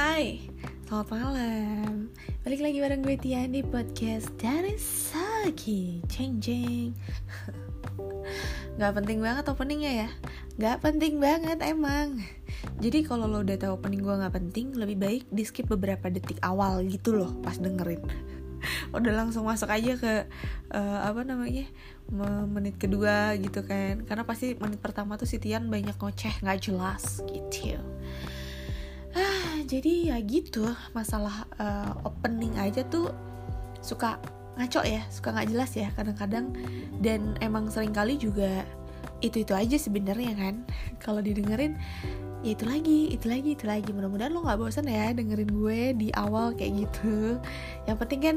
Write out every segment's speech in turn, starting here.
Hai, selamat malam. Balik lagi bareng gue Tian di podcast dari Sagi Ceng ceng Gak penting banget openingnya ya. Gak penting banget emang. Jadi kalau lo udah tahu opening gue gak penting Lebih baik di skip beberapa detik awal gitu loh pas dengerin. Udah langsung masuk aja ke uh, apa namanya menit kedua gitu kan. Karena pasti menit pertama tuh si Tian banyak ngoceh nggak jelas gitu jadi ya gitu. Masalah uh, opening aja tuh suka ngaco ya suka nggak jelas ya kadang-kadang. Dan emang sering kali juga itu itu aja sebenarnya kan. Kalau didengerin ya itu lagi itu lagi itu lagi. Mudah-mudahan lo nggak bosan ya dengerin gue di awal kayak gitu. Yang penting kan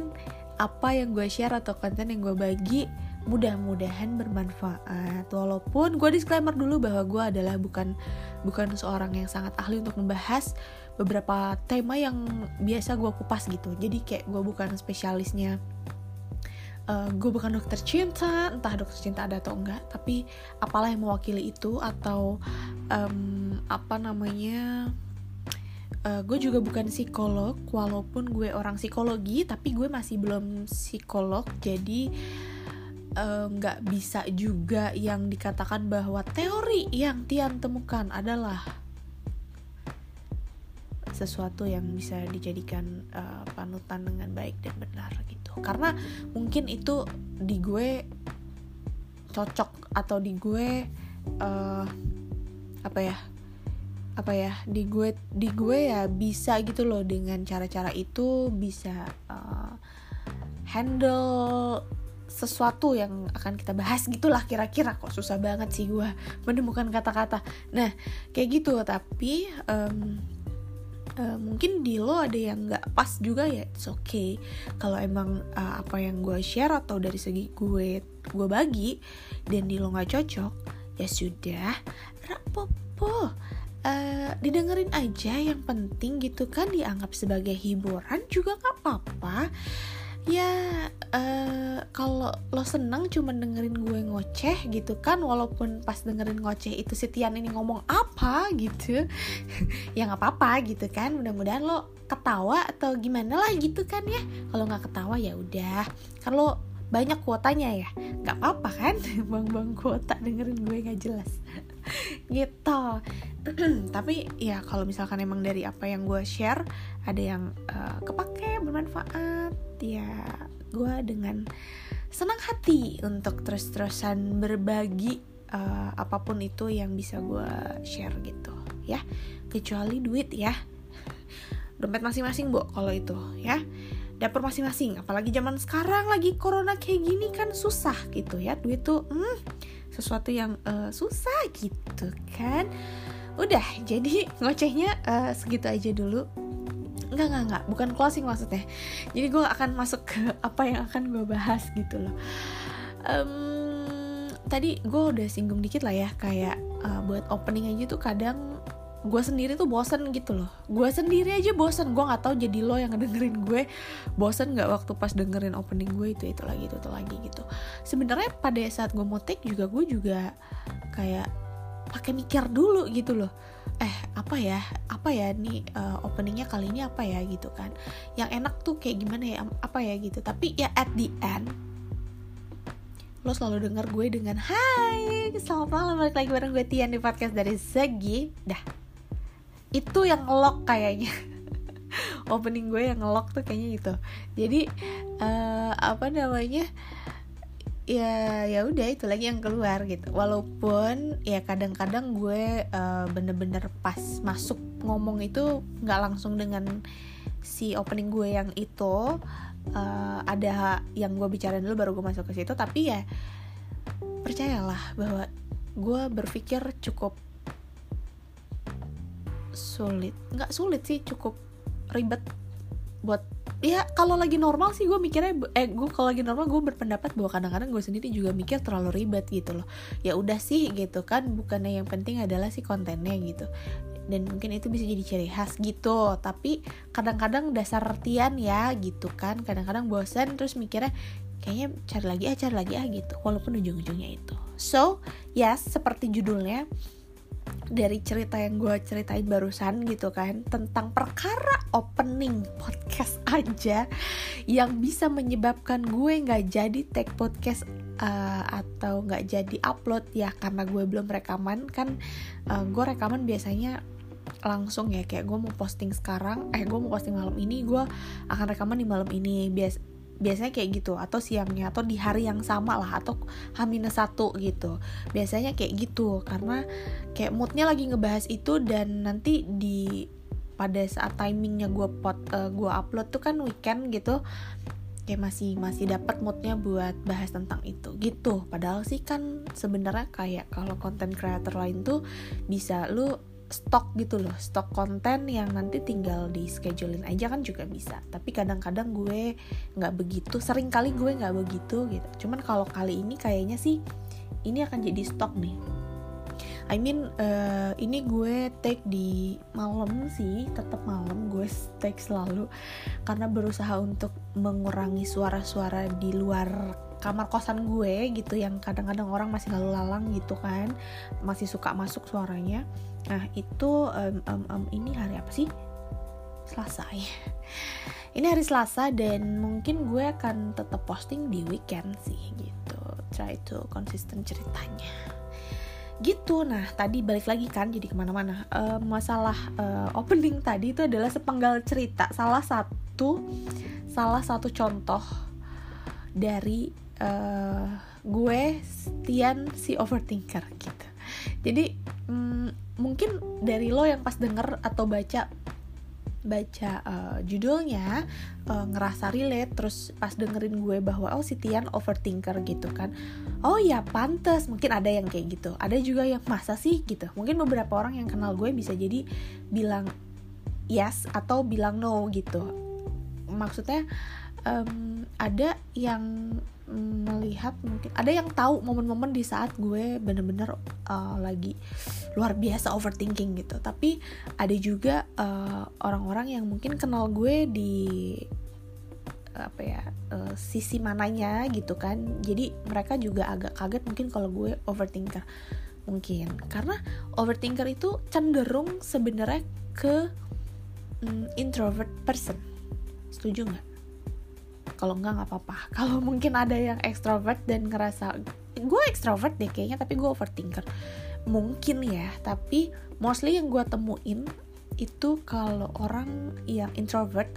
apa yang gue share atau konten yang gue bagi mudah-mudahan bermanfaat. Walaupun gue disclaimer dulu bahwa gue adalah bukan bukan seorang yang sangat ahli untuk membahas beberapa tema yang biasa gue kupas gitu. Jadi kayak gue bukan spesialisnya. Uh, gue bukan dokter cinta entah dokter cinta ada atau enggak tapi apalah yang mewakili itu atau um, apa namanya uh, gue juga bukan psikolog walaupun gue orang psikologi tapi gue masih belum psikolog jadi eh, nggak uh, bisa juga yang dikatakan bahwa teori yang Tian temukan adalah sesuatu yang bisa dijadikan uh, panutan dengan baik dan benar gitu. Karena mungkin itu di gue cocok atau di gue uh, apa ya apa ya di gue di gue ya bisa gitu loh dengan cara-cara itu bisa uh, handle sesuatu yang akan kita bahas gitulah kira-kira. Kok susah banget sih gue menemukan kata-kata. Nah kayak gitu tapi um, uh, mungkin di lo ada yang nggak pas juga ya it's okay. Kalau emang uh, apa yang gue share atau dari segi gue gue bagi dan di lo nggak cocok ya sudah rapopo uh, didengerin aja yang penting gitu kan dianggap sebagai hiburan juga gak apa-apa ya uh, kalau lo seneng cuma dengerin gue ngoceh gitu kan walaupun pas dengerin ngoceh itu si Tian ini ngomong apa gitu ya nggak apa-apa gitu kan. Mudah-mudahan lo ketawa atau gimana lah gitu kan ya. Kalau nggak ketawa ya udah. Lo banyak kuotanya ya. Nggak apa-apa kan bang bang kuota dengerin gue nggak jelas gitu. Tapi ya kalau misalkan emang dari apa yang gue share ada yang uh, kepake bermanfaat ya gue dengan senang hati untuk terus-terusan berbagi uh, apa pun itu yang bisa gue share gitu ya. Kecuali duit ya. Dompet masing-masing bu kalau itu ya. Dapur masing-masing apalagi zaman sekarang lagi corona kayak gini kan susah gitu ya. Duit tuh hmm, sesuatu yang uh, susah gitu kan? Udah jadi ngocehnya uh, segitu aja dulu. Enggak, enggak, enggak, bukan closing maksudnya. Jadi gue akan masuk ke apa yang akan gue bahas gitu loh. Um, Tadi gue udah singgung dikit lah ya Kayak uh, buat opening aja tuh kadang gue sendiri tuh bosen gitu loh. Gue sendiri aja bosen. Gue nggak tahu jadi lo yang ngedengerin gue. Bosen nggak waktu pas dengerin opening gue itu itu lagi itu, itu lagi gitu. Sebenarnya pada saat gue mau take juga gue juga kayak pakai mikir dulu gitu loh. Eh apa ya? Apa ya nih uh, openingnya kali ini apa ya gitu kan. Yang enak tuh kayak gimana ya? Apa ya gitu. Tapi ya at the end lo selalu denger gue dengan Hai, selamat malam. Balik lagi bareng gue Tian di podcast dari Segi. Dah, itu yang ngelok kayaknya. Opening gue yang ngelok tuh kayaknya itu jadi uh, apa namanya? Ya ya udah itu lagi yang keluar gitu. Walaupun ya kadang-kadang gue uh, bener-bener pas masuk ngomong itu nggak langsung dengan si opening gue yang itu uh, ada yang gue bicarain dulu baru gue masuk ke situ. Tapi ya percayalah bahwa gue berpikir cukup sulit. Nggak sulit sih cukup ribet buat ya kalau lagi normal sih gue mikirnya eh gue kalau lagi normal gue berpendapat bahwa kadang-kadang gue sendiri juga mikir terlalu ribet gitu loh. Ya udah sih gitu kan bukannya yang penting adalah si kontennya gitu. Dan mungkin itu bisa jadi ciri khas gitu. Tapi kadang-kadang dasar artian ya gitu kan kadang-kadang bosan terus mikirnya kayaknya cari lagi ah cari lagi ah gitu. Walaupun ujung-ujungnya itu. So yes seperti judulnya dari cerita yang gue ceritain barusan gitu kan tentang perkara opening podcast aja yang bisa menyebabkan gue nggak jadi take podcast uh, atau nggak jadi upload ya karena gue belum rekaman kan uh, gue rekaman biasanya langsung ya kayak gue mau posting sekarang eh gue mau posting malam ini gue akan rekaman di malam ini. Bias biasanya kayak gitu atau siangnya atau di hari yang sama lah atau H satu gitu. Biasanya kayak gitu karena kayak moodnya lagi ngebahas itu dan nanti di pada saat timingnya gue pot uh, eh, gue upload tuh kan weekend gitu kayak masih masih dapat moodnya buat bahas tentang itu gitu. Padahal sih kan sebenarnya kayak kalau konten creator lain tuh bisa lu stok gitu loh stok konten yang nanti tinggal di schedulein aja kan juga bisa. Tapi kadang-kadang gue nggak begitu sering kali gue nggak begitu gitu. Cuman kalau kali ini kayaknya sih ini akan jadi stok nih. I mean uh, ini gue take di malam sih tetap malam gue take selalu. Karena berusaha untuk mengurangi suara-suara di luar kamar kosan gue gitu yang kadang-kadang orang masih lalu lalang gitu kan. Masih suka masuk suaranya nah itu um, um, um, ini hari apa sih? Selasa ya. Ini hari Selasa dan mungkin gue akan tetap posting di weekend sih gitu. Try to konsisten ceritanya. Gitu. Nah tadi balik lagi kan jadi ke mana-mana. Uh, masalah uh, opening tadi itu adalah sepenggal cerita. Salah satu salah satu contoh dari uh, gue Tian si overthinker gitu. Jadi mm, mungkin dari lo yang pas denger atau baca baca uh, judulnya uh, ngerasa relate terus pas dengerin gue bahwa oh si Tian overthinker gitu kan. Oh ya pantes. Mungkin ada yang kayak gitu. Ada juga yang masa sih gitu. Mungkin beberapa orang yang kenal gue bisa jadi bilang yes atau bilang no gitu. Maksudnya um, ada yang melihat mungkin ada yang tahu momen-momen di saat gue bener-bener uh, lagi luar biasa overthinking gitu. Tapi ada juga uh, orang-orang yang mungkin kenal gue di apa ya uh, sisi mananya gitu kan. Jadi mereka juga agak kaget mungkin kalau gue overthinker. Mungkin karena overthinker itu cenderung sebenarnya ke um, introvert person. Setuju nggak kalau enggak nggak apa-apa. Kalau mungkin ada yang extrovert dan ngerasa gue extrovert deh kayaknya tapi gue overthinker. Mungkin ya tapi mostly yang gue temuin itu kalau orang yang introvert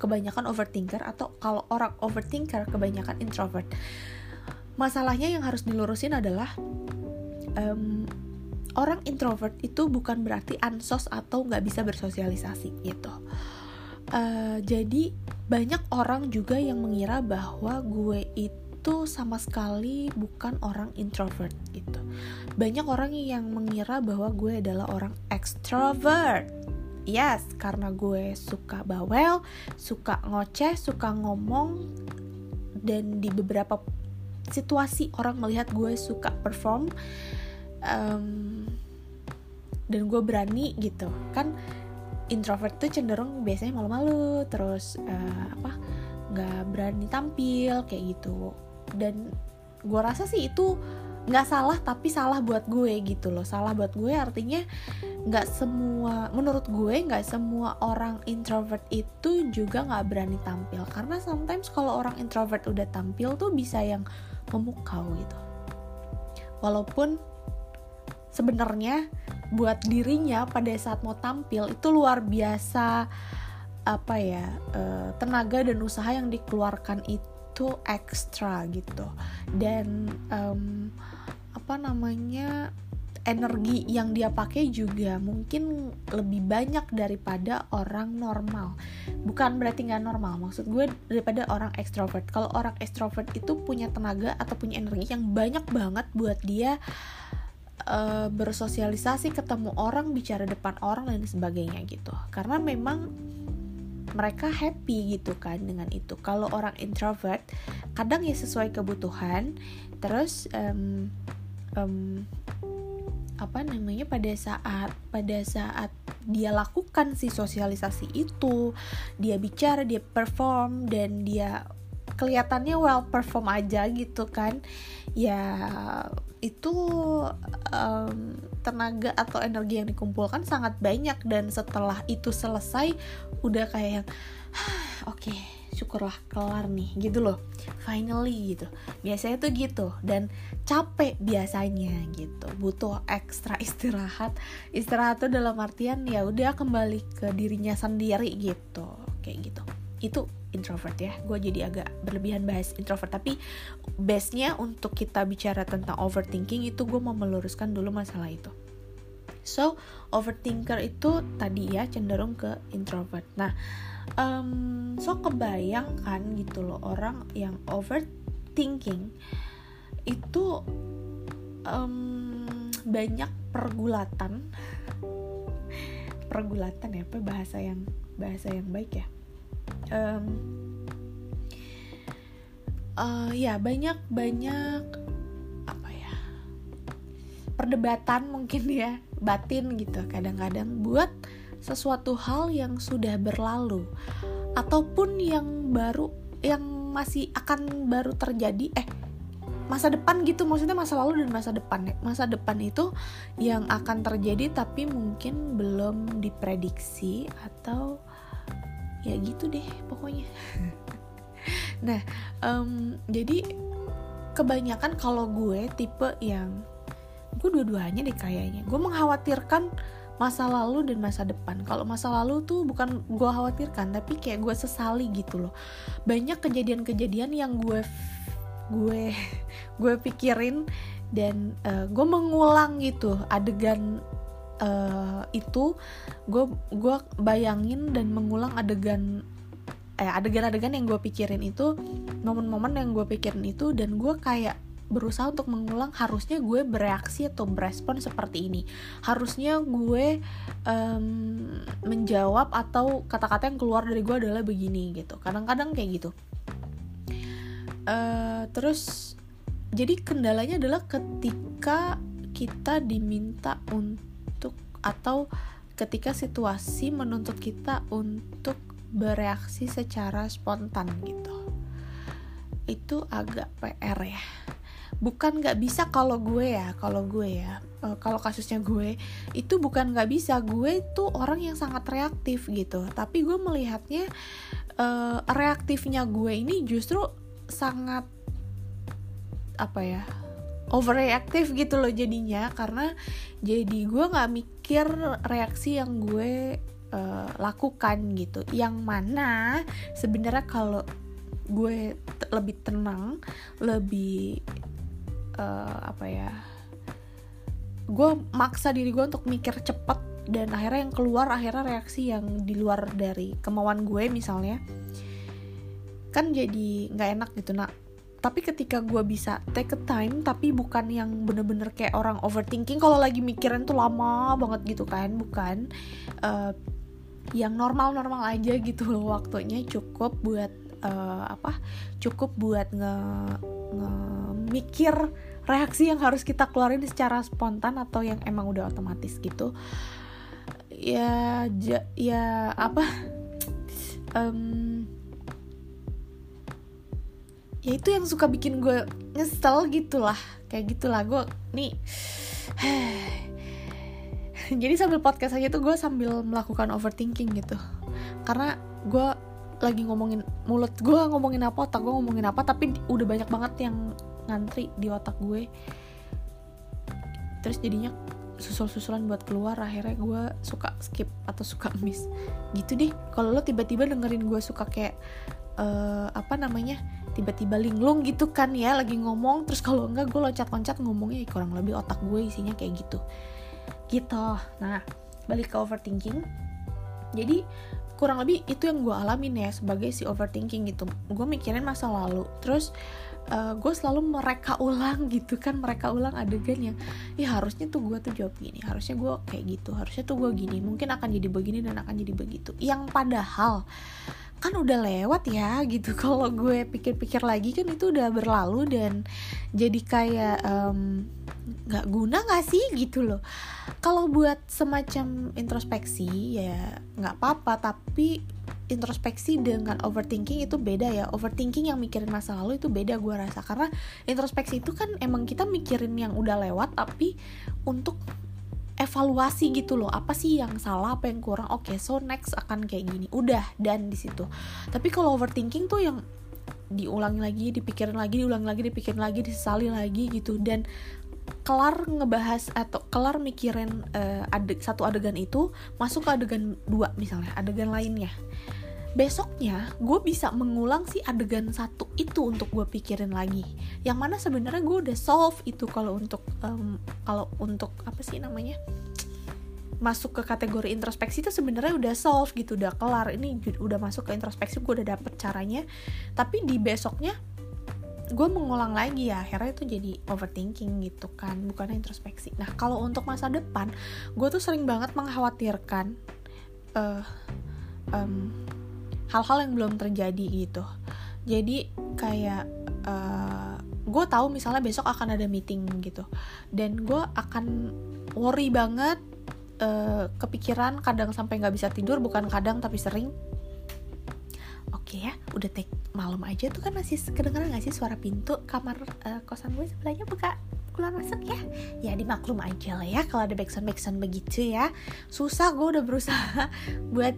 kebanyakan overthinker atau kalau orang overthinker kebanyakan introvert. Masalahnya yang harus dilurusin adalah um, orang introvert itu bukan berarti ansos atau nggak bisa bersosialisasi gitu uh, jadi banyak orang juga yang mengira bahwa gue itu sama sekali bukan orang introvert gitu. Banyak orang yang mengira bahwa gue adalah orang extrovert. Yes, karena gue suka bawel, suka ngoceh, suka ngomong dan di beberapa situasi orang melihat gue suka perform um, dan gue berani gitu kan introvert tuh cenderung biasanya malu-malu terus uh, apa nggak berani tampil kayak gitu. Dan gue rasa sih itu nggak salah tapi salah buat gue gitu loh. Salah buat gue artinya nggak semua menurut gue nggak semua orang introvert itu juga nggak berani tampil. Karena sometimes kalau orang introvert udah tampil tuh bisa yang memukau gitu. Walaupun sebenarnya buat dirinya pada saat mau tampil itu luar biasa apa ya uh, tenaga dan usaha yang dikeluarkan itu ekstra gitu. Dan um, apa namanya energi yang dia pakai juga mungkin lebih banyak daripada orang normal. Bukan berarti nggak normal maksud gue daripada orang ekstrovert. Kalau orang ekstrovert itu punya tenaga atau punya energi yang banyak banget buat dia uh, bersosialisasi ketemu orang bicara depan orang dan sebagainya gitu. Karena memang mereka happy gitu kan dengan itu. Kalau orang introvert kadang ya sesuai kebutuhan. Terus um, um, apa namanya pada saat pada saat dia lakukan si sosialisasi itu dia bicara dia perform dan dia kelihatannya well perform aja gitu kan ya itu um, tenaga atau energi yang dikumpulkan sangat banyak dan setelah itu selesai udah kayak yang oke okay, syukurlah kelar nih gitu loh. Finally gitu. Biasanya tuh gitu dan capek biasanya gitu. Butuh ekstra istirahat. Istirahat tuh dalam artian ya udah kembali ke dirinya sendiri gitu kayak gitu. Itu introvert ya. Gue jadi agak berlebihan bahas introvert tapi base-nya untuk kita bicara tentang overthinking itu gue mau meluruskan dulu masalah itu. So overthinker itu tadi ya cenderung ke introvert. Nah um, so kebayang kan gitu loh orang yang overthinking itu um, banyak pergulatan. Pergulatan ya apa bahasa yang bahasa yang baik ya um, uh, ya banyak banyak apa ya perdebatan mungkin ya batin gitu. Kadang-kadang buat sesuatu hal yang sudah berlalu ataupun yang baru yang masih akan baru terjadi eh masa depan gitu. Maksudnya masa lalu dan masa depan ya. Masa depan itu yang akan terjadi tapi mungkin belum diprediksi atau ya gitu deh pokoknya. Nah um, jadi kebanyakan kalau gue tipe yang gue dua-duanya deh kayaknya. Gue mengkhawatirkan masa lalu dan masa depan. Kalau masa lalu tuh bukan gue khawatirkan tapi kayak gue sesali gitu loh. Banyak kejadian-kejadian yang gue gue gue pikirin dan uh, gue mengulang gitu adegan uh, itu gue gue bayangin dan mengulang adegan eh adegan-adegan yang gue pikirin itu momen-momen yang gue pikirin itu dan gue kayak berusaha untuk mengulang harusnya gue bereaksi atau berespon seperti ini. Harusnya gue um, menjawab atau kata-kata yang keluar dari gue adalah begini gitu. Kadang-kadang kayak gitu. Uh, terus jadi kendalanya adalah ketika kita diminta untuk atau ketika situasi menuntut kita untuk bereaksi secara spontan gitu. Itu agak PR ya. Bukan nggak bisa kalau gue ya kalau gue ya uh, kalau kasusnya gue itu bukan nggak bisa. Gue itu orang yang sangat reaktif gitu. Tapi gue melihatnya uh, reaktifnya gue ini justru sangat apa ya overreaktif gitu loh jadinya. Karena jadi gue nggak mikir reaksi yang gue uh, lakukan gitu. Yang mana sebenarnya kalau gue lebih tenang lebih uh, apa ya gue maksa diri gue untuk mikir cepet dan akhirnya yang keluar akhirnya reaksi yang di luar dari kemauan gue misalnya kan jadi nggak enak gitu nak tapi ketika gue bisa take a time tapi bukan yang bener-bener kayak orang overthinking kalau lagi mikirin tuh lama banget gitu kan bukan uh, yang normal-normal aja gitu loh waktunya cukup buat uh, apa cukup buat nge, nge mikir reaksi yang harus kita keluarin secara spontan atau yang emang udah otomatis gitu. Ya ja, ya apa um, ya itu yang suka bikin gue nyesel gitulah. Kayak gitulah gue nih. Jadi sambil podcast aja tuh gue sambil melakukan overthinking gitu. Karena gue lagi ngomongin mulut gue ngomongin apa otak gue ngomongin apa tapi udah banyak banget yang ngantri di otak gue. Terus jadinya susul-susulan buat keluar akhirnya gue suka skip atau suka miss. Gitu deh kalau lo tiba-tiba dengerin gue suka kayak uh, apa namanya tiba-tiba linglung gitu kan ya lagi ngomong. Terus kalau enggak gue loncat-loncat ngomongnya ya kurang lebih otak gue isinya kayak gitu. Gitu. Nah balik ke overthinking. Jadi kurang lebih itu yang gue alamin ya sebagai si overthinking gitu. Gue mikirin masa lalu. Terus uh, gue selalu mereka ulang gitu kan mereka ulang adegan yang ya harusnya tuh gue tuh jawab gini harusnya gue kayak gitu harusnya tuh gue gini mungkin akan jadi begini dan akan jadi begitu. Yang padahal kan udah lewat ya gitu. Kalau gue pikir-pikir lagi kan itu udah berlalu dan jadi kayak nggak um, guna nggak sih gitu loh. Kalau buat semacam introspeksi ya nggak apa-apa tapi introspeksi dengan overthinking itu beda ya. Overthinking yang mikirin masa lalu itu beda gue rasa. Karena introspeksi itu kan emang kita mikirin yang udah lewat tapi untuk evaluasi gitu loh. Apa sih yang salah apa yang kurang? Oke okay, so next akan kayak gini. Udah dan di situ. Tapi kalau overthinking tuh yang diulangi lagi dipikirin lagi diulangi lagi dipikirin lagi disesali lagi gitu. Dan kelar ngebahas atau kelar mikirin uh, adeg, satu adegan itu masuk ke adegan dua misalnya adegan lainnya besoknya gue bisa mengulang si adegan satu itu untuk gue pikirin lagi. Yang mana sebenarnya gue udah solve itu kalau untuk um, kalau untuk apa sih namanya masuk ke kategori introspeksi itu sebenarnya udah solve gitu udah kelar. Ini udah masuk ke introspeksi gue udah dapet caranya. Tapi di besoknya gue mengulang lagi ya akhirnya itu jadi overthinking gitu kan bukan introspeksi. Nah kalau untuk masa depan gue tuh sering banget mengkhawatirkan uh, um, hal-hal yang belum terjadi gitu. Jadi kayak uh, gue tahu misalnya besok akan ada meeting gitu. Dan gue akan worry banget uh, kepikiran kadang sampai nggak bisa tidur bukan kadang tapi sering. Oke ya udah take malam aja. Tuh kan masih kedengeran gak sih suara pintu kamar uh, kosan gue sebelahnya? Buka keluar masuk ya. Ya dimaklum aja lah ya kalau ada backsound backsound begitu ya. Susah gue udah berusaha buat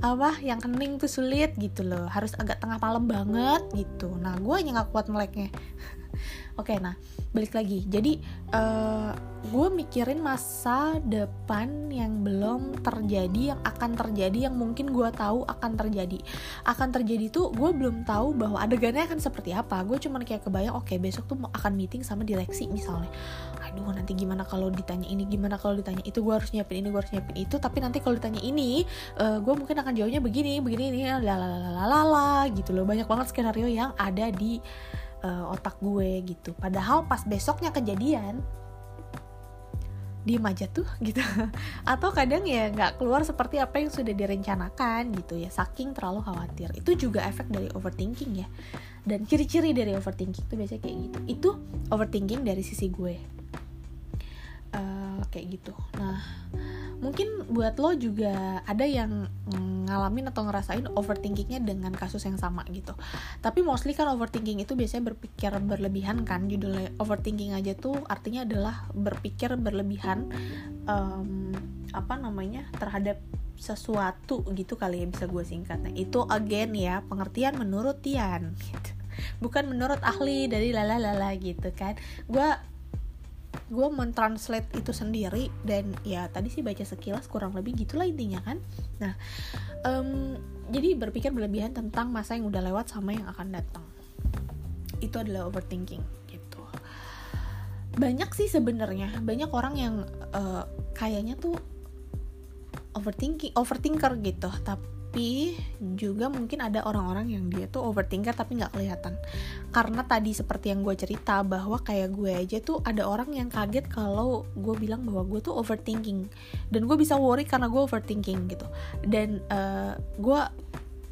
apa yang kening tuh sulit gitu loh. Harus agak tengah malam banget gitu. Nah gue hanya nggak kuat meleknya. Oke nah balik lagi. Jadi uh, gue mikirin masa depan yang belum terjadi yang akan terjadi yang mungkin gue tahu akan terjadi. Akan terjadi tuh gue belum tahu bahwa adegannya akan seperti apa. Gue cuman kayak kebayang oke okay, besok tuh akan meeting sama direksi misalnya aduh nanti gimana kalau ditanya ini gimana kalau ditanya itu gue harus nyiapin ini gue harus nyiapin itu. Tapi nanti kalau ditanya ini uh, gue mungkin akan jawabnya begini begini ini lalalala gitu loh. Banyak banget skenario yang ada di uh, otak gue gitu. Padahal pas besoknya kejadian diem aja tuh gitu. Atau kadang ya nggak keluar seperti apa yang sudah direncanakan gitu ya. Saking terlalu khawatir. Itu juga efek dari overthinking ya. Dan ciri-ciri dari overthinking itu biasanya kayak gitu. Itu overthinking dari sisi gue kayak gitu. Nah mungkin buat lo juga ada yang ngalamin atau ngerasain overthinkingnya dengan kasus yang sama gitu. Tapi mostly kan overthinking itu biasanya berpikir berlebihan kan. Judulnya overthinking aja tuh artinya adalah berpikir berlebihan um, apa namanya terhadap sesuatu gitu kali ya bisa gue singkat. Nah itu again ya pengertian menurut Tian. Gitu bukan menurut ahli dari lala lala gitu kan. Gue gue mentranslate itu sendiri dan ya tadi sih baca sekilas kurang lebih gitulah intinya kan. Nah um, jadi berpikir berlebihan tentang masa yang udah lewat sama yang akan datang. Itu adalah overthinking gitu. Banyak sih sebenarnya banyak orang yang uh, kayaknya tuh overthinking overthinker gitu tapi tapi juga mungkin ada orang-orang yang dia tuh overthinker tapi nggak kelihatan. Karena tadi seperti yang gue cerita bahwa kayak gue aja tuh ada orang yang kaget kalau gue bilang bahwa gue tuh overthinking. Dan gue bisa worry karena gue overthinking gitu. Dan uh, gue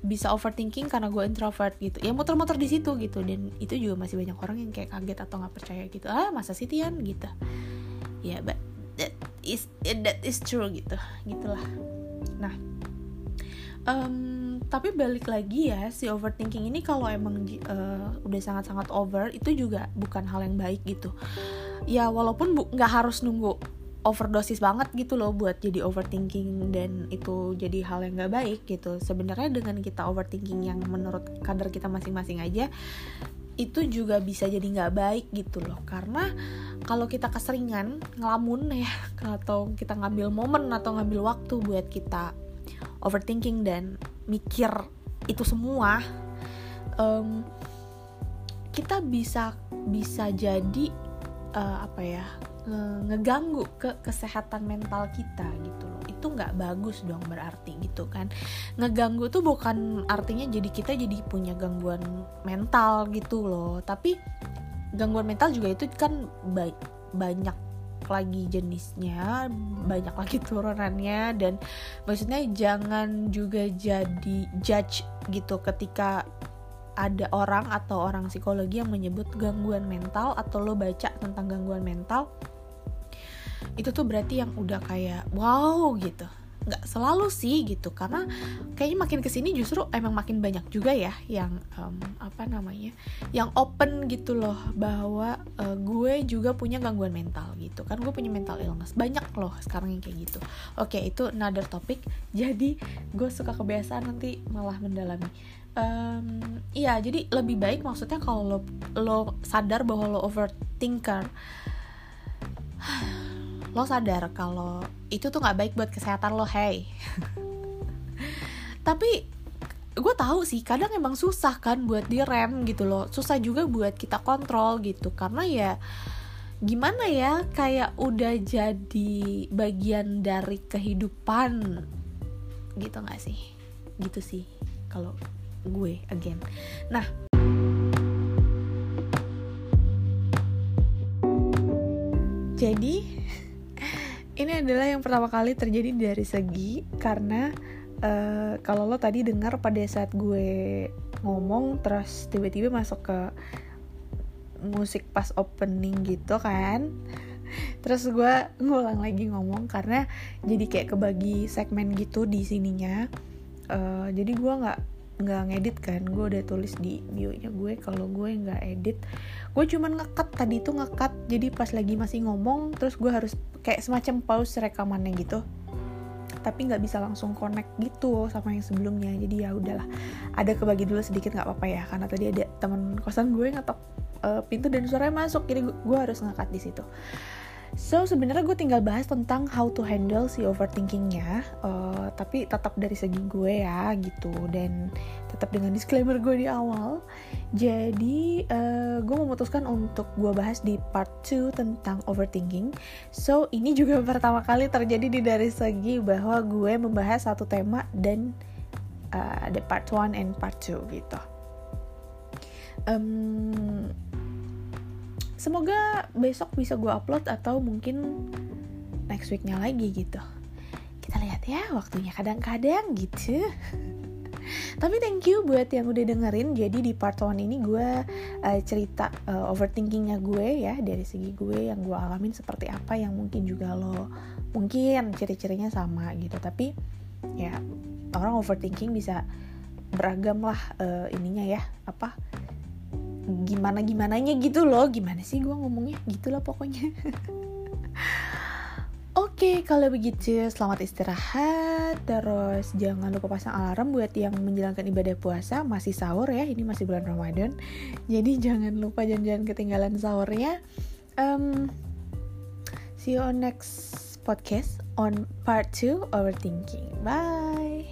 bisa overthinking karena gue introvert gitu. Ya muter-muter di situ gitu. Dan itu juga masih banyak orang yang kayak kaget atau nggak percaya gitu. Ah masa sih Tian? Gitu. Ya yeah, but that is that is true gitu. Gitulah. Nah um, tapi balik lagi ya si overthinking ini kalau emang uh, udah sangat-sangat over itu juga bukan hal yang baik gitu. Ya walaupun nggak harus nunggu overdosis banget gitu loh buat jadi overthinking dan itu jadi hal yang nggak baik gitu. Sebenarnya dengan kita overthinking yang menurut kadar kita masing-masing aja itu juga bisa jadi nggak baik gitu loh. Karena kalau kita keseringan ngelamun ya atau kita ngambil momen atau ngambil waktu buat kita overthinking dan mikir itu semua um, kita bisa bisa jadi uh, apa ya ngeganggu ke kesehatan mental kita gitu loh. Itu nggak bagus dong berarti gitu kan. Ngeganggu tuh bukan artinya jadi kita jadi punya gangguan mental gitu loh. Tapi gangguan mental juga itu kan baik banyak lagi jenisnya banyak lagi turunannya dan maksudnya jangan juga jadi judge gitu ketika ada orang atau orang psikologi yang menyebut gangguan mental atau lo baca tentang gangguan mental itu tuh berarti yang udah kayak wow gitu nggak selalu sih gitu. Karena kayaknya makin ke sini justru emang makin banyak juga ya yang um, apa namanya yang open gitu loh bahwa uh, gue juga punya gangguan mental gitu. Kan gue punya mental illness banyak loh sekarang yang kayak gitu. Oke itu another topic. Jadi gue suka kebiasaan nanti malah mendalami. Um, iya jadi lebih baik maksudnya kalau lo lo sadar bahwa lo overthinker lo sadar kalau itu tuh nggak baik buat kesehatan lo hey. Tapi gue tahu sih kadang emang susah kan buat direm gitu loh. Susah juga buat kita kontrol gitu. Karena ya gimana ya kayak udah jadi bagian dari kehidupan gitu nggak sih? Gitu sih kalau gue again. Nah. Jadi ini adalah yang pertama kali terjadi dari segi karena uh, kalau lo tadi dengar pada saat gue ngomong terus tiba-tiba masuk ke musik pas opening gitu kan terus gue ngulang lagi ngomong karena jadi kayak kebagi segmen gitu di sininya. Uh, jadi gue nggak nggak ngedit kan gue udah tulis di bio nya gue kalau gue nggak edit gue cuman ngekat tadi itu ngekat jadi pas lagi masih ngomong terus gue harus kayak semacam pause rekamannya gitu tapi nggak bisa langsung connect gitu sama yang sebelumnya jadi ya udahlah ada kebagi dulu sedikit nggak apa-apa ya karena tadi ada teman kosan gue ngetok uh, pintu dan suaranya masuk jadi gue harus ngekat di situ So sebenarnya gue tinggal bahas tentang how to handle si overthinkingnya, uh, tapi tetap dari segi gue ya gitu dan tetap dengan disclaimer gue di awal. Jadi uh, gue memutuskan untuk gue bahas di part 2 tentang overthinking. So ini juga pertama kali terjadi di dari segi bahwa gue membahas satu tema dan uh, part 1 and part 2 gitu. Um, semoga besok bisa gue upload atau mungkin next weeknya lagi gitu. Kita lihat ya waktunya kadang-kadang gitu. Tapi thank you buat yang udah dengerin. Jadi di part 1 ini gue uh, cerita uh, overthinkingnya gue ya dari segi gue yang gue alamin seperti apa yang mungkin juga lo mungkin ciri-cirinya sama gitu. Tapi ya orang overthinking bisa beragam lah uh, ininya ya apa gimana gimananya gitu loh gimana sih gue ngomongnya gitulah pokoknya Oke, okay, kalau begitu selamat istirahat. Terus jangan lupa pasang alarm buat yang menjalankan ibadah puasa masih sahur ya. Ini masih bulan Ramadan. Jadi jangan lupa jangan-jangan ketinggalan sahurnya. Um, see you on next podcast on part 2 overthinking. Bye.